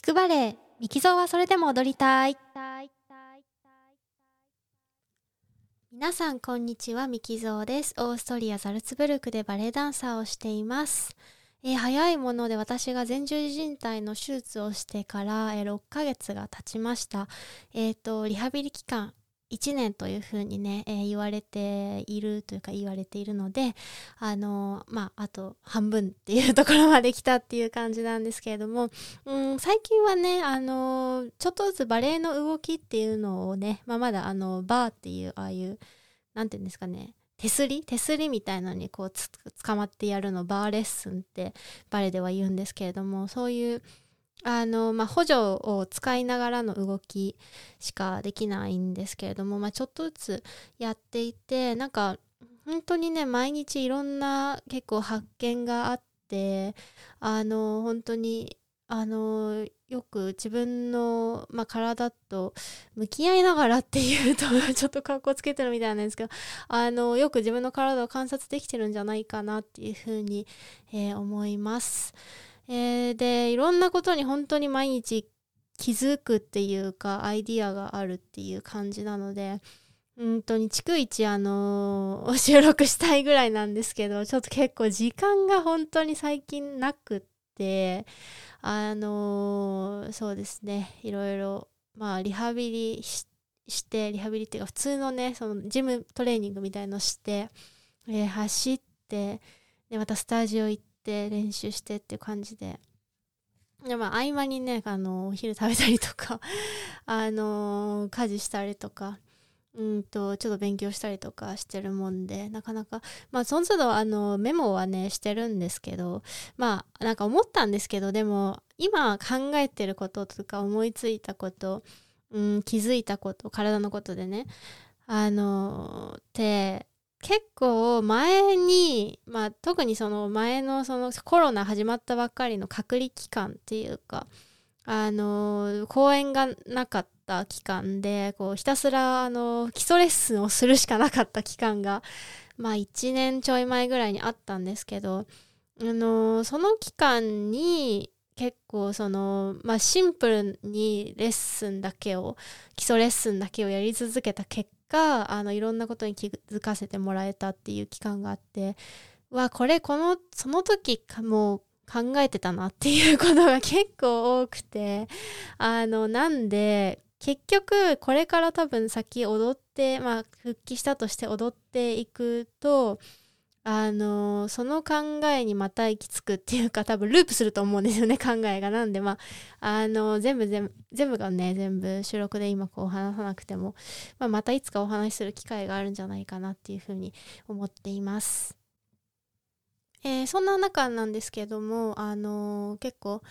聞くバレエミキゾーはそれでも踊りたい。皆さんこんにちはミキゾーです。オーストリアザルツブルクでバレエダンサーをしています。えー、早いもので私が前十字靭帯の手術をしてから、えー、6ヶ月が経ちました。えっ、ー、と、リハビリ期間1年というふうにね、えー、言われているというか言われているので、あの、まあ、あと半分っていうところまで来たっていう感じなんですけれども、うん、最近はね、あの、ちょっとずつバレエの動きっていうのをね、まあ、まだあの、バーっていう、ああいう、なんていうんですかね、手すり手すりみたいのにこうつ捕まってやるのバーレッスンってバレエでは言うんですけれども、そういう、あの、まあ、補助を使いながらの動きしかできないんですけれども、まあ、ちょっとずつやっていて、なんか、本当にね、毎日いろんな結構発見があって、あの、本当に、あの、よく自分の、まあ、体と向き合いながらっていうと ちょっと格好つけてるみたいなんですけど、あの、よく自分の体を観察できてるんじゃないかなっていうふうに、えー、思います。えー、でいろんなことに本当に毎日気づくっていうかアイディアがあるっていう感じなので本当に逐一あのー、収録したいぐらいなんですけどちょっと結構時間が本当に最近なくってあのー、そうですねいろいろまあリハビリしてリハビリっていうか普通のねそのジムトレーニングみたいのして、えー、走ってでまたスタジオ行ってって練習してって感じで。でまあ、合間にね、あの、お昼食べたりとか あの家事したりとか、うんと、ちょっと勉強したりとかしてるもんで、なかなか、まあ、その都度、あの、メモはね、してるんですけど、まあ、なんか思ったんですけど、でも、今考えてることとか、思いついたこと、うん、気づいたこと、体のことでね、あの、って、結構前に、まあ、特にその前のそのコロナ始まったばっかりの隔離期間っていうかあの公演がなかった期間でこうひたすらあの基礎レッスンをするしかなかった期間がまあ1年ちょい前ぐらいにあったんですけどあのその期間に結構その、まあ、シンプルにレッスンだけを基礎レッスンだけをやり続けた結果果あのいろんなことに気づかせてもらえたっていう期間があってわこれこのその時かもう考えてたなっていうことが結構多くてあのなんで結局これから多分先踊ってまあ復帰したとして踊っていくとあのその考えにまた行き着くっていうか 多分ループすると思うんですよね 考えが。なんでまああの全部全部全部がね全部収録で今こう話さなくても、まあ、またいつかお話しする機会があるんじゃないかなっていうふうに思っています。えー、そんな中なんですけども、あのー、結構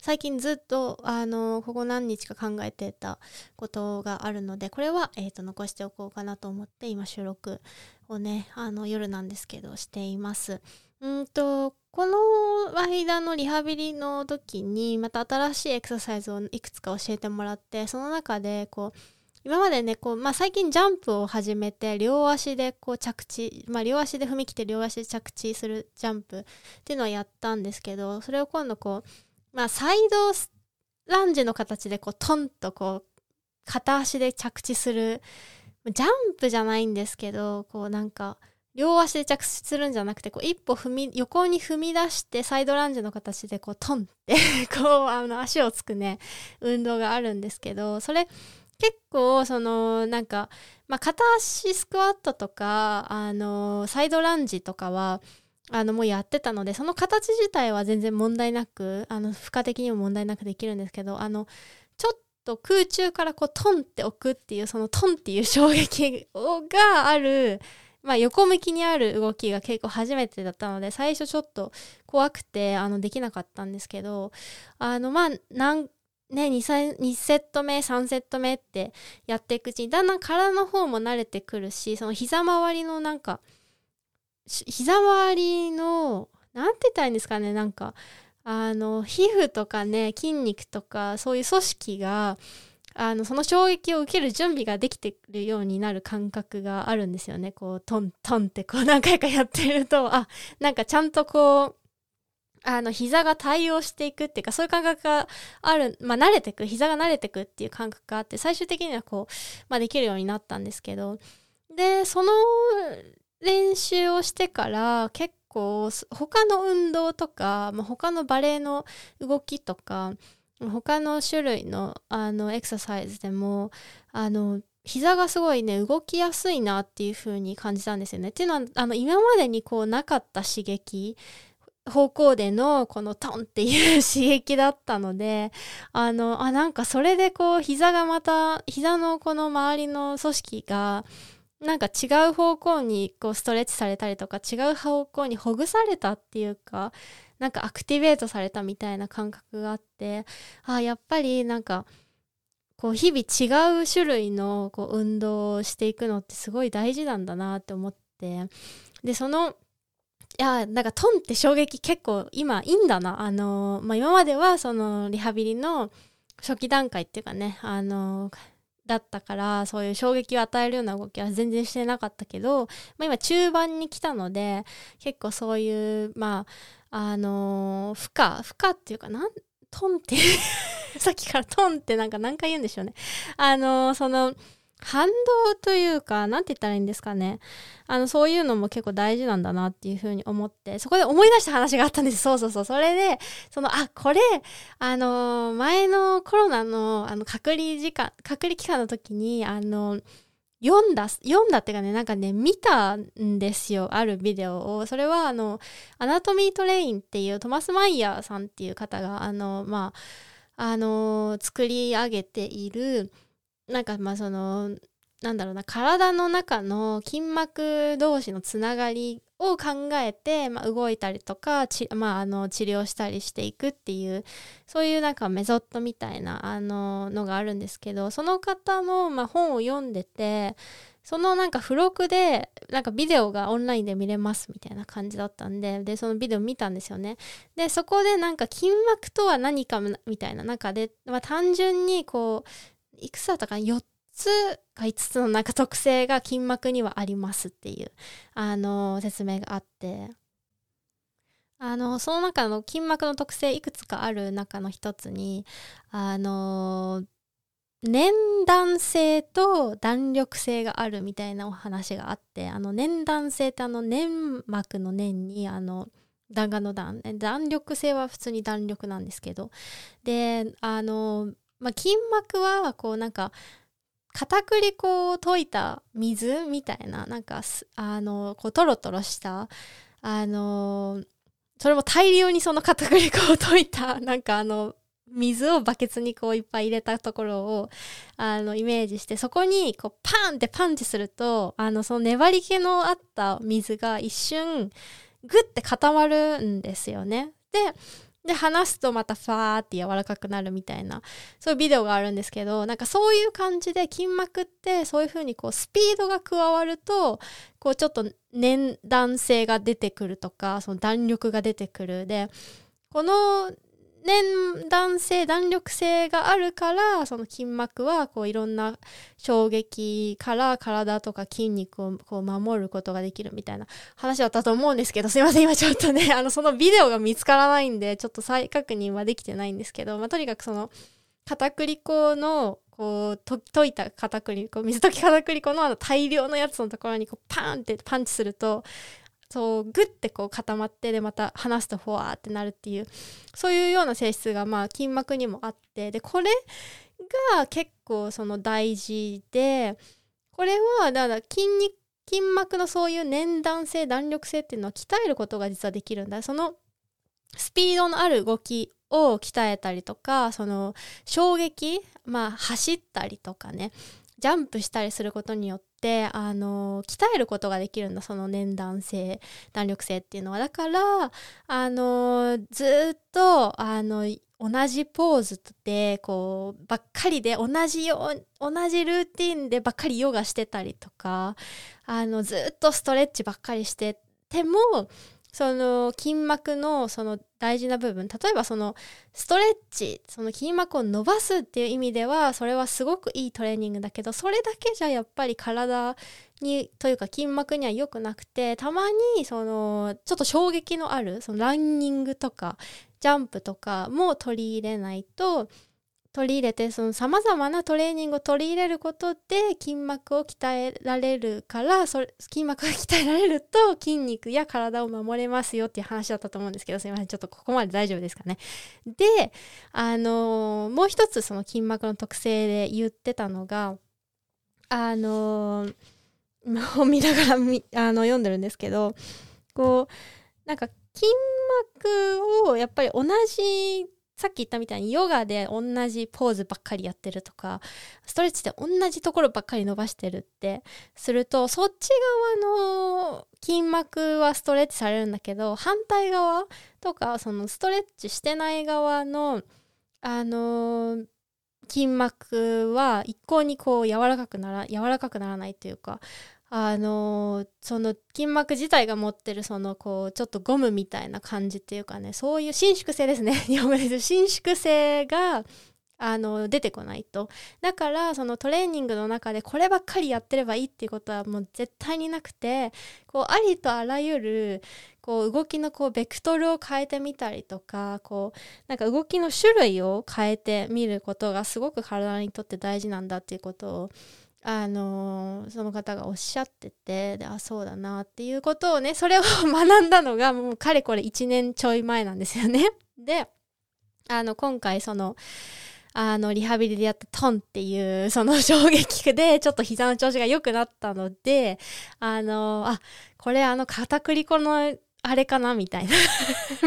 最近ずっと、あのー、ここ何日か考えてたことがあるのでこれは、えーと、残しておこうかなと思って今収録をねあの夜なんですけどしています。うんとこの間のリハビリの時にまた新しいエクササイズをいくつか教えてもらってその中でこう今までねこう、まあ、最近ジャンプを始めて両足でこう着地、まあ、両足で踏み切って両足で着地するジャンプっていうのはやったんですけどそれを今度こう、まあ、サイドランジの形でこうトンとこう片足で着地するジャンプじゃないんですけどこうなんか両足で着地するんじゃなくてこう一歩踏み横に踏み出してサイドランジの形でこうトンって こうあの足をつくね運動があるんですけどそれ結構そのなんか、まあ、片足スクワットとかあのサイドランジとかはあのもうやってたのでその形自体は全然問題なくあの負荷的にも問題なくできるんですけどあのちょっと空中からこうトンって置くっていうそのトンっていう衝撃があるまあ、横向きにある動きが結構初めてだったので最初ちょっと怖くてあのできなかったんですけどあのまあ何ね、2, 2セット目3セット目ってやっていくうちにだんだん体の方も慣れてくるしその膝周りのなんか膝周りのなんて言ったらいいんですかねなんかあの皮膚とかね筋肉とかそういう組織があのその衝撃を受ける準備ができてるようになる感覚があるんですよね。こうトントンってこう何回かやってるとあなんかちゃんとこうあの膝が対応していくっていうかそういう感覚があるまあ慣れてく膝が慣れてくっていう感覚があって最終的にはこう、まあ、できるようになったんですけどでその練習をしてから結構他の運動とか、まあ、他のバレエの動きとか他の種類のあのエクササイズでもあの膝がすごいね動きやすいなっていう風に感じたんですよね。っていうのはあの今までにこうなかった刺激方向でのこのトンっていう刺激だったのであのあなんかそれでこう膝がまた膝のこの周りの組織がなんか違う方向にこうストレッチされたりとか違う方向にほぐされたっていうかなんかアクティベートされたみたいな感覚があってあやっぱりなんかこう日々違う種類のこう運動をしていくのってすごい大事なんだなって思ってでそのいやなんかトンって衝撃結構今いいんだなあの、まあ、今まではそのリハビリの初期段階っていうかねあのだったからそういう衝撃を与えるような動きは全然してなかったけど、まあ、今中盤に来たので結構そういうまああの負荷負荷っていうかなんトンって さっきからトンってなんか何回言うんでしょうね。あの、その、反動というか、なんて言ったらいいんですかね。あの、そういうのも結構大事なんだなっていうふうに思って、そこで思い出した話があったんです。そうそうそう。それで、その、あ、これ、あの、前のコロナの、あの、隔離時間、隔離期間の時に、あの、読んだ、読んだっていうかね、なんかね、見たんですよ、あるビデオを。それは、あの、 Anatomy Train っていうトマス・マイヤーさんっていう方が、あの、まあ、あの、作り上げている、なんか、まあ、その、なんだろうな、体の中の筋膜同士のつながりを考えて、まあ、動いたりとかちまあ、あの治療したりしていくっていうそういうなんかメソッドみたいなあののがあるんですけどその方の、まあ、本を読んでてそのなんか付録でなんかビデオがオンラインで見れますみたいな感じだったんででそのビデオ見たんですよね。でそこでなんか筋膜とは何かみたいな中で、まあ、単純にこういくつだったかな4つか5つのなんか特性が筋膜にはありますっていう、あの説明があって、あの、その中の筋膜の特性いくつかある中の一つに、あの年断性と弾力性があるみたいなお話があって、あの、年断性ってあの、粘膜の粘に、あの、弾丸の弾、弾力性は普通に弾力なんですけど、で、あの、まあ、筋膜は、こうなんか、片栗粉を溶いた水みたいな、なんか、あの、こう、トロトロした、あの、それも大量にその片栗粉を溶いた、なんかあの、水をバケツにこういっぱい入れたところを、あの、イメージして、そこにこうパンってパンチすると、あの、その粘り気のあった水が一瞬、グッて固まるんですよね。で、で、話すとまたファーって柔らかくなるみたいな、そういうビデオがあるんですけど、なんかそういう感じで筋膜ってそういうふうにこうスピードが加わると、こうちょっと粘弾性が出てくるとか、その弾力が出てくる。で、この粘弾性弾力性があるからその筋膜はこういろんな衝撃から体とか筋肉をこう守ることができるみたいな話だったと思うんですけどすいません。今ちょっとね あのそのビデオが見つからないんでちょっと再確認はできてない。んですけど、まあ、とにかくその片栗粉のこう溶いた片栗粉水溶き片栗粉のあの大量のやつのところにこうパーンってパンチするとそうグッてこう固まってでまた離すとフォワーってなるっていう。そういうような性質がまあ筋膜にもあってでこれが結構その大事でこれはだから筋肉筋膜のそういう粘弾性弾力性っていうのは鍛えることが実はできるんだ。そのスピードのある動きを鍛えたりとかその衝撃まあ走ったりとかねジャンプしたりすることによってってあの鍛えることができるんだその粘弾性弾力性っていうのは。だからあのずっとあの同じポーズでこうばっかりで同じよう同じルーティンでばっかりヨガしてたりとかあのずっとストレッチばっかりしててもその筋膜のその大事な部分。例えばそのストレッチその筋膜を伸ばすっていう意味ではそれはすごくいいトレーニングだけどそれだけじゃやっぱり体にというか筋膜には良くなくてたまにそのちょっと衝撃のあるそのランニングとかジャンプとかも取り入れないと取り入れてそのさまざまなトレーニングを取り入れることで筋膜を鍛えられるからそれ筋膜が鍛えられると筋肉や体を守れますよっていう話だったと思うんですけどすいませんちょっとここまで大丈夫ですかね。であの、もう一つその筋膜の特性で言ってたのがあのー、本見ながらあの読んでるんですけどこうなんか筋膜をやっぱり同じさっき言ったみたいにヨガで同じポーズばっかりやってるとかストレッチで同じところばっかり伸ばしてるってするとそっち側の筋膜はストレッチされるんだけど反対側とかそのストレッチしてない側のあのー、筋膜は一向にこう柔らかくなら柔らかくならないというかあのその筋膜自体が持ってるそのこうちょっとゴムみたいな感じっていうかねそういう伸縮性ですね。日本語で言う伸縮性があの出てこないと。だからそのトレーニングの中でこればっかりやってればいいっていうことはもう絶対になくてこうありとあらゆるこう動きのこうベクトルを変えてみたりとかこうなんか動きの種類を変えてみることがすごく体にとって大事なんだっていうことをあのその方がおっしゃっててであそうだなっていうことをねそれを 学んだのがもうかれこれ1年ちょい前なんですよね。であの今回そのあのリハビリでやったトンっていうその 衝撃でちょっと膝の調子が良くなったのであのあこれあの片栗粉のあれかなみたいな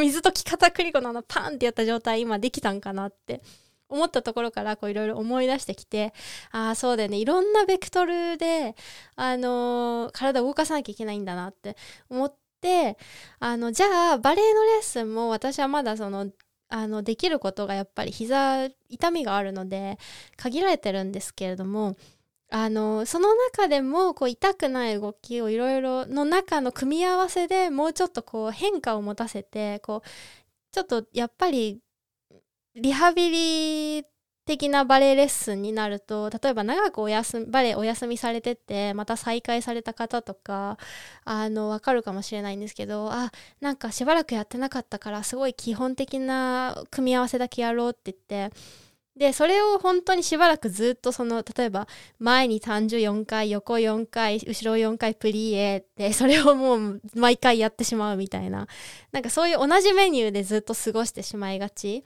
水溶き片栗粉のあのパンってやった状態今できたんかなって思ったところからいろいろ思い出してきてああそうだよね。いろんなベクトルで、あのー、体を動かさなきゃいけないんだなって思ってあのじゃあバレエのレッスンも私はまだそのあのできることがやっぱり膝痛みがあるので限られてるんですけれどもあのその中でもこう痛くない動きをいろいろの中の組み合わせでもうちょっとこう変化を持たせてこうちょっとやっぱりリハビリ的なバレエレッスンになると例えば長くお休みバレエお休みされててまた再開された方とかあの分かるかもしれないんですけどあなんかしばらくやってなかったからすごい基本的な組み合わせだけやろうって言ってでそれを本当にしばらくずっとその例えば前に単純4回横4回後ろ4回プリエってそれをもう毎回やってしまうみたいななんかそういう同じメニューでずっと過ごしてしまいがち。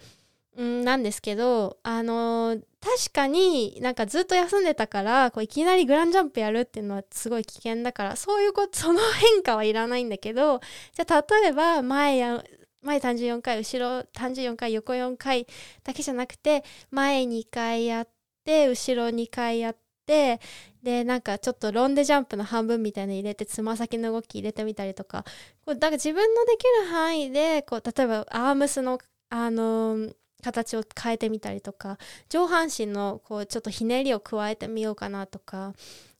んなんですけど、あの、確かになんかずっと休んでたからこういきなりグランジャンプやるっていうのはすごい危険だからそういうこと その変化はいらないんだけどじゃあ例えば前や前単純4回後ろ単純4回横4回だけじゃなくて前2回やって後ろ2回やってでなんかちょっとロンデジャンプの半分みたいなの入れてつま先の動き入れてみたりとかこうだから自分のできる範囲でこう例えばアームスのあのー形を変えてみたりとか上半身のこうちょっとひねりを加えてみようかなとか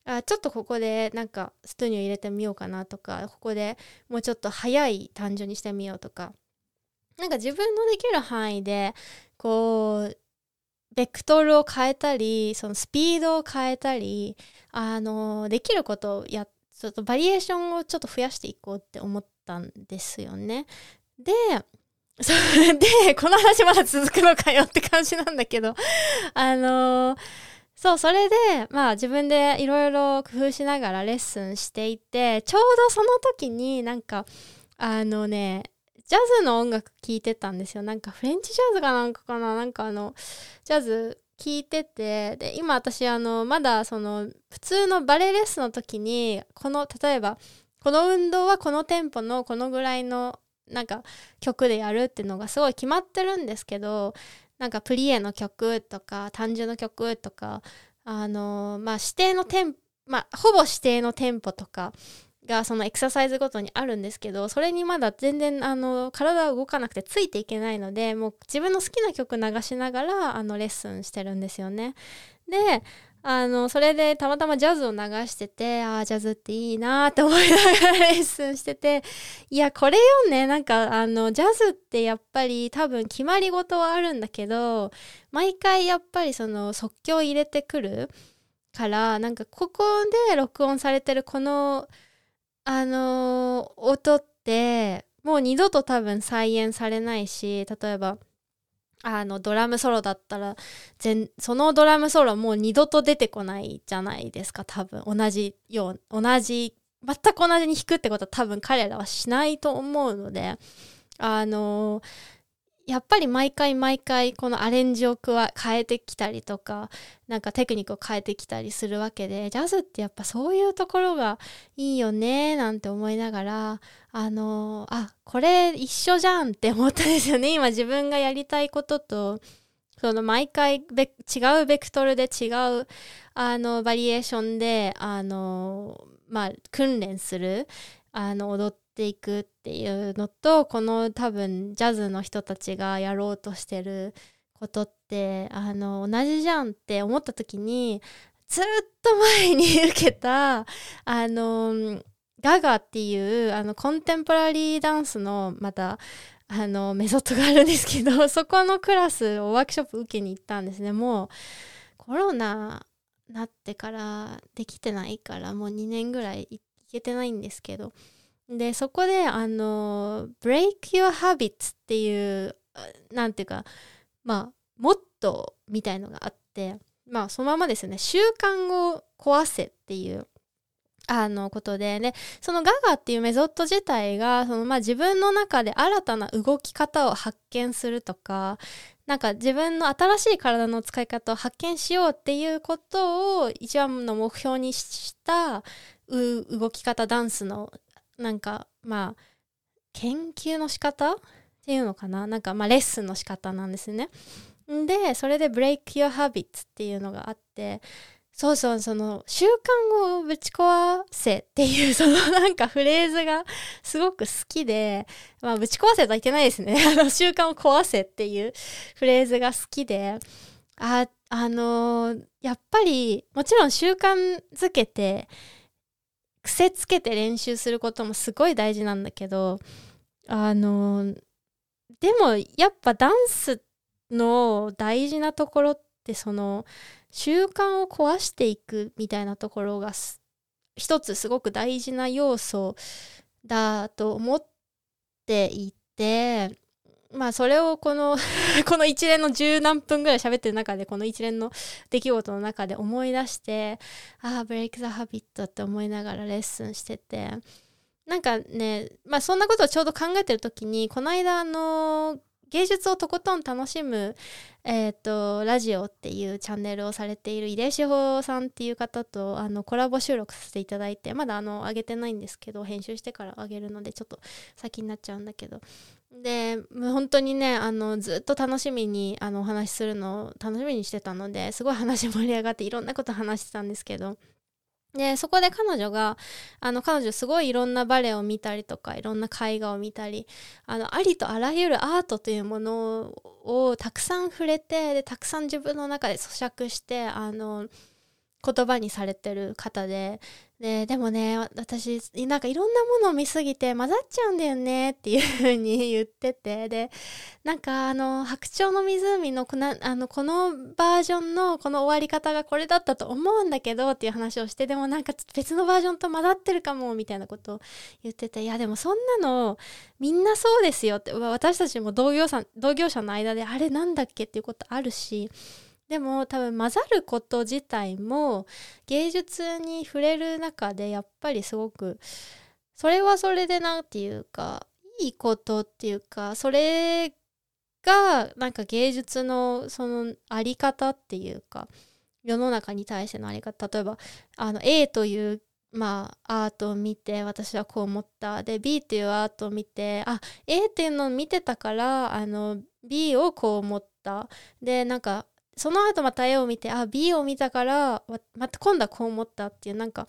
あちょっとここでなんかストゥーニを入れてみようかなとかここでもうちょっと速い単純にしてみようとかなんか自分のできる範囲でこうベクトルを変えたりそのスピードを変えたりあのできることをやちょっとバリエーションをちょっと増やしていこうって思ったんですよね。でそれで、この話まだ続くのかよって感じなんだけど、あのー、そう、それで、まあ自分でいろいろ工夫しながらレッスンしていて、ちょうどその時になんか、あのね、ジャズの音楽聴いてたんですよ。なんかフレンチジャズかなんかかななんかあの、ジャズ聴いてて、で、今私あの、まだその、普通のバレエレッスンの時に、この、例えば、この運動はこのテンポのこのぐらいのなんか曲でやるっていうのがすごい決まってるんですけどなんかプリエの曲とか単純の曲とかあのまあ指定のテンまあほぼ指定のテンポとかがそのエクササイズごとにあるんですけどそれにまだ全然あの体は動かなくてついていけないのでもう自分の好きな曲流しながらあのレッスンしてるんですよね。であのそれでたまたまジャズを流しててああジャズっていいなって思いながらレッスンしてていやこれよね。なんかあのジャズってやっぱり多分決まり事はあるんだけど毎回やっぱりその即興入れてくるからなんかここで録音されてるこのあの音ってもう二度と多分再現されないし例えばあのドラムソロだったらそのドラムソロもう二度と出てこないじゃないですか多分。同じよう同じ全く同じに弾くってことは多分彼らはしないと思うのであのやっぱり毎回毎回このアレンジを加変えてきたりとかなんかテクニックを変えてきたりするわけでジャズってやっぱそういうところがいいよねなんて思いながらあのあこれ一緒じゃんって思ったんですよね。今自分がやりたいこととその毎回違うベクトルで違うあのバリエーションであのまあ訓練するあの踊ってていくっていうのとこの多分ジャズの人たちがやろうとしてることってあの同じじゃんって思った時にずっと前に受けたあのガガっていうあのコンテンポラリーダンスのまたあのメソッドがあるんですけど そこのクラスをワークショップ受けに行ったんですね。もうコロナなってからできてないからもう2年ぐらい行けてないんですけど。でそこであの「Break Your Habits」っていうなんていうかまあモットーみたいのがあってまあそのままですね。習慣を壊せっていうあのことでねそのガガっていうメソッド自体がその、まあ、自分の中で新たな動き方を発見するとかなんか自分の新しい体の使い方を発見しようっていうことを一番の目標にした動き方ダンスのなんかまあ研究の仕方っていうのかな？なんかまあレッスンの仕方なんですね。でそれで「Break Your Habits」っていうのがあってそうそうその習慣をぶち壊せっていう そのなんかフレーズがすごく好きでまあぶち壊せとは言ってないですね。あの習慣を壊せっていうフレーズが好きで。ああのー、やっぱりもちろん習慣づけて癖つけて練習することもすごい大事なんだけどあのでもやっぱダンスの大事なところってその習慣を壊していくみたいなところが一つすごく大事な要素だと思っていてまあそれをこの この一連の十何分ぐらい喋ってる中でこの一連の出来事の中で思い出してああブレイク・ザ・ハビットって思いながらレッスンしてて。なんかねまあそんなことをちょうど考えてる時にこの間あの芸術をとことん楽しむ、えーと、ラジオっていうチャンネルをされている井出志保さんっていう方とあのコラボ収録させていただいてまだあの上げてないんですけど編集してから上げるのでちょっと先になっちゃうんだけど。で本当にねあのずっと楽しみにあのお話しするのを楽しみにしてたのですごい話盛り上がっていろんなこと話してたんですけど。でそこで彼女があの彼女すごいいろんなバレエを見たりとかいろんな絵画を見たりあのありとあらゆるアートというものをたくさん触れてでたくさん自分の中で咀嚼してあの言葉にされてる方で。ででもね私なんかいろんなものを見すぎて混ざっちゃうんだよねっていう風に言ってて。でなんかあの「白鳥の湖のこの」あのこのバージョンのこの終わり方がこれだったと思うんだけどっていう話をしてでもなんか別のバージョンと混ざってるかもみたいなことを言ってて。いやでもそんなのみんなそうですよって。私たちも同業者同業者の間であれなんだっけっていうことあるし。でも多分混ざること自体も芸術に触れる中でやっぱりすごくそれはそれで何て言うかいいことっていうかそれがなんか芸術のそのあり方っていうか世の中に対してのあり方。例えばあの A というまあアートを見て私はこう思った。で B っていうアートを見てあ A っていうのを見てたからあの B をこう思った。でなんかその後また絵を見てあ B を見たからまた今度はこう思ったっていうなんか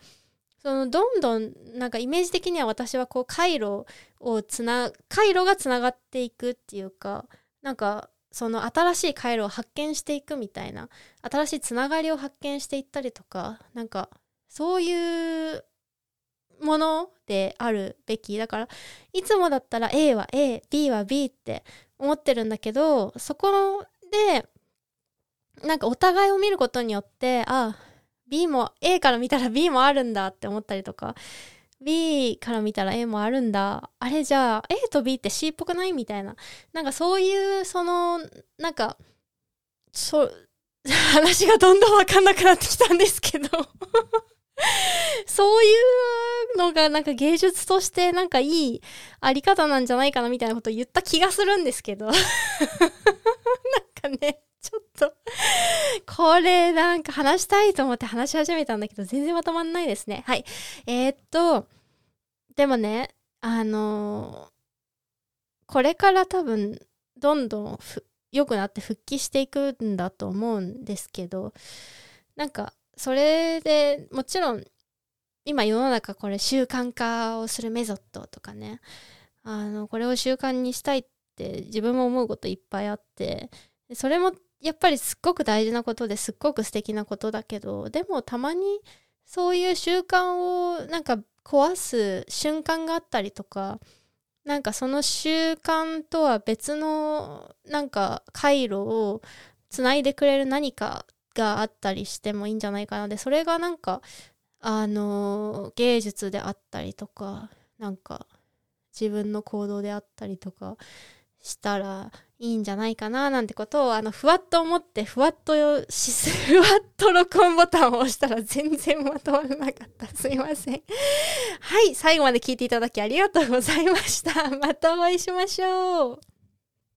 そのどんどんなんかイメージ的には私はこう回路をつな回路がつながっていくっていうかなんかその新しい回路を発見していくみたいな新しいつながりを発見していったりとかなんかそういうものであるべき。だからいつもだったら A は AB は B って思ってるんだけどそこでなんかお互いを見ることによってあ B も A から見たら B もあるんだって思ったりとか B から見たら A もあるんだ。あれじゃあ A と B って C っぽくない？みたいな。なんかそういうそのなんかそう 話がどんどん分かんなくなってきたんですけど。そういうのがなんか芸術としてなんかいいあり方なんじゃないかなみたいなことを言った気がするんですけど。なんかね。ちょっと これなんか話したいと思って話し始めたんだけど全然まとまんないですね。はい。えー、っとでもねあのー、これから多分どんどん良くなって復帰していくんだと思うんですけどなんかそれでもちろん今世の中これ習慣化をするメソッドとかねあのこれを習慣にしたいって自分も思うこといっぱいあってそれもやっぱりすっごく大事なことですっごく素敵なことだけどでもたまにそういう習慣をなんか壊す瞬間があったりとかなんかその習慣とは別のなんか回路をつないでくれる何かがあったりしてもいいんじゃないかな。でそれがなんかあの芸術であったりとかなんか自分の行動であったりとかしたらいいんじゃないかななんてことをあのふわっと思ってふわっとしす ふわっと録音ボタンを押したら全然まとまらなかった。すいません。はい最後まで聞いていただきありがとうございました。またお会いしましょう。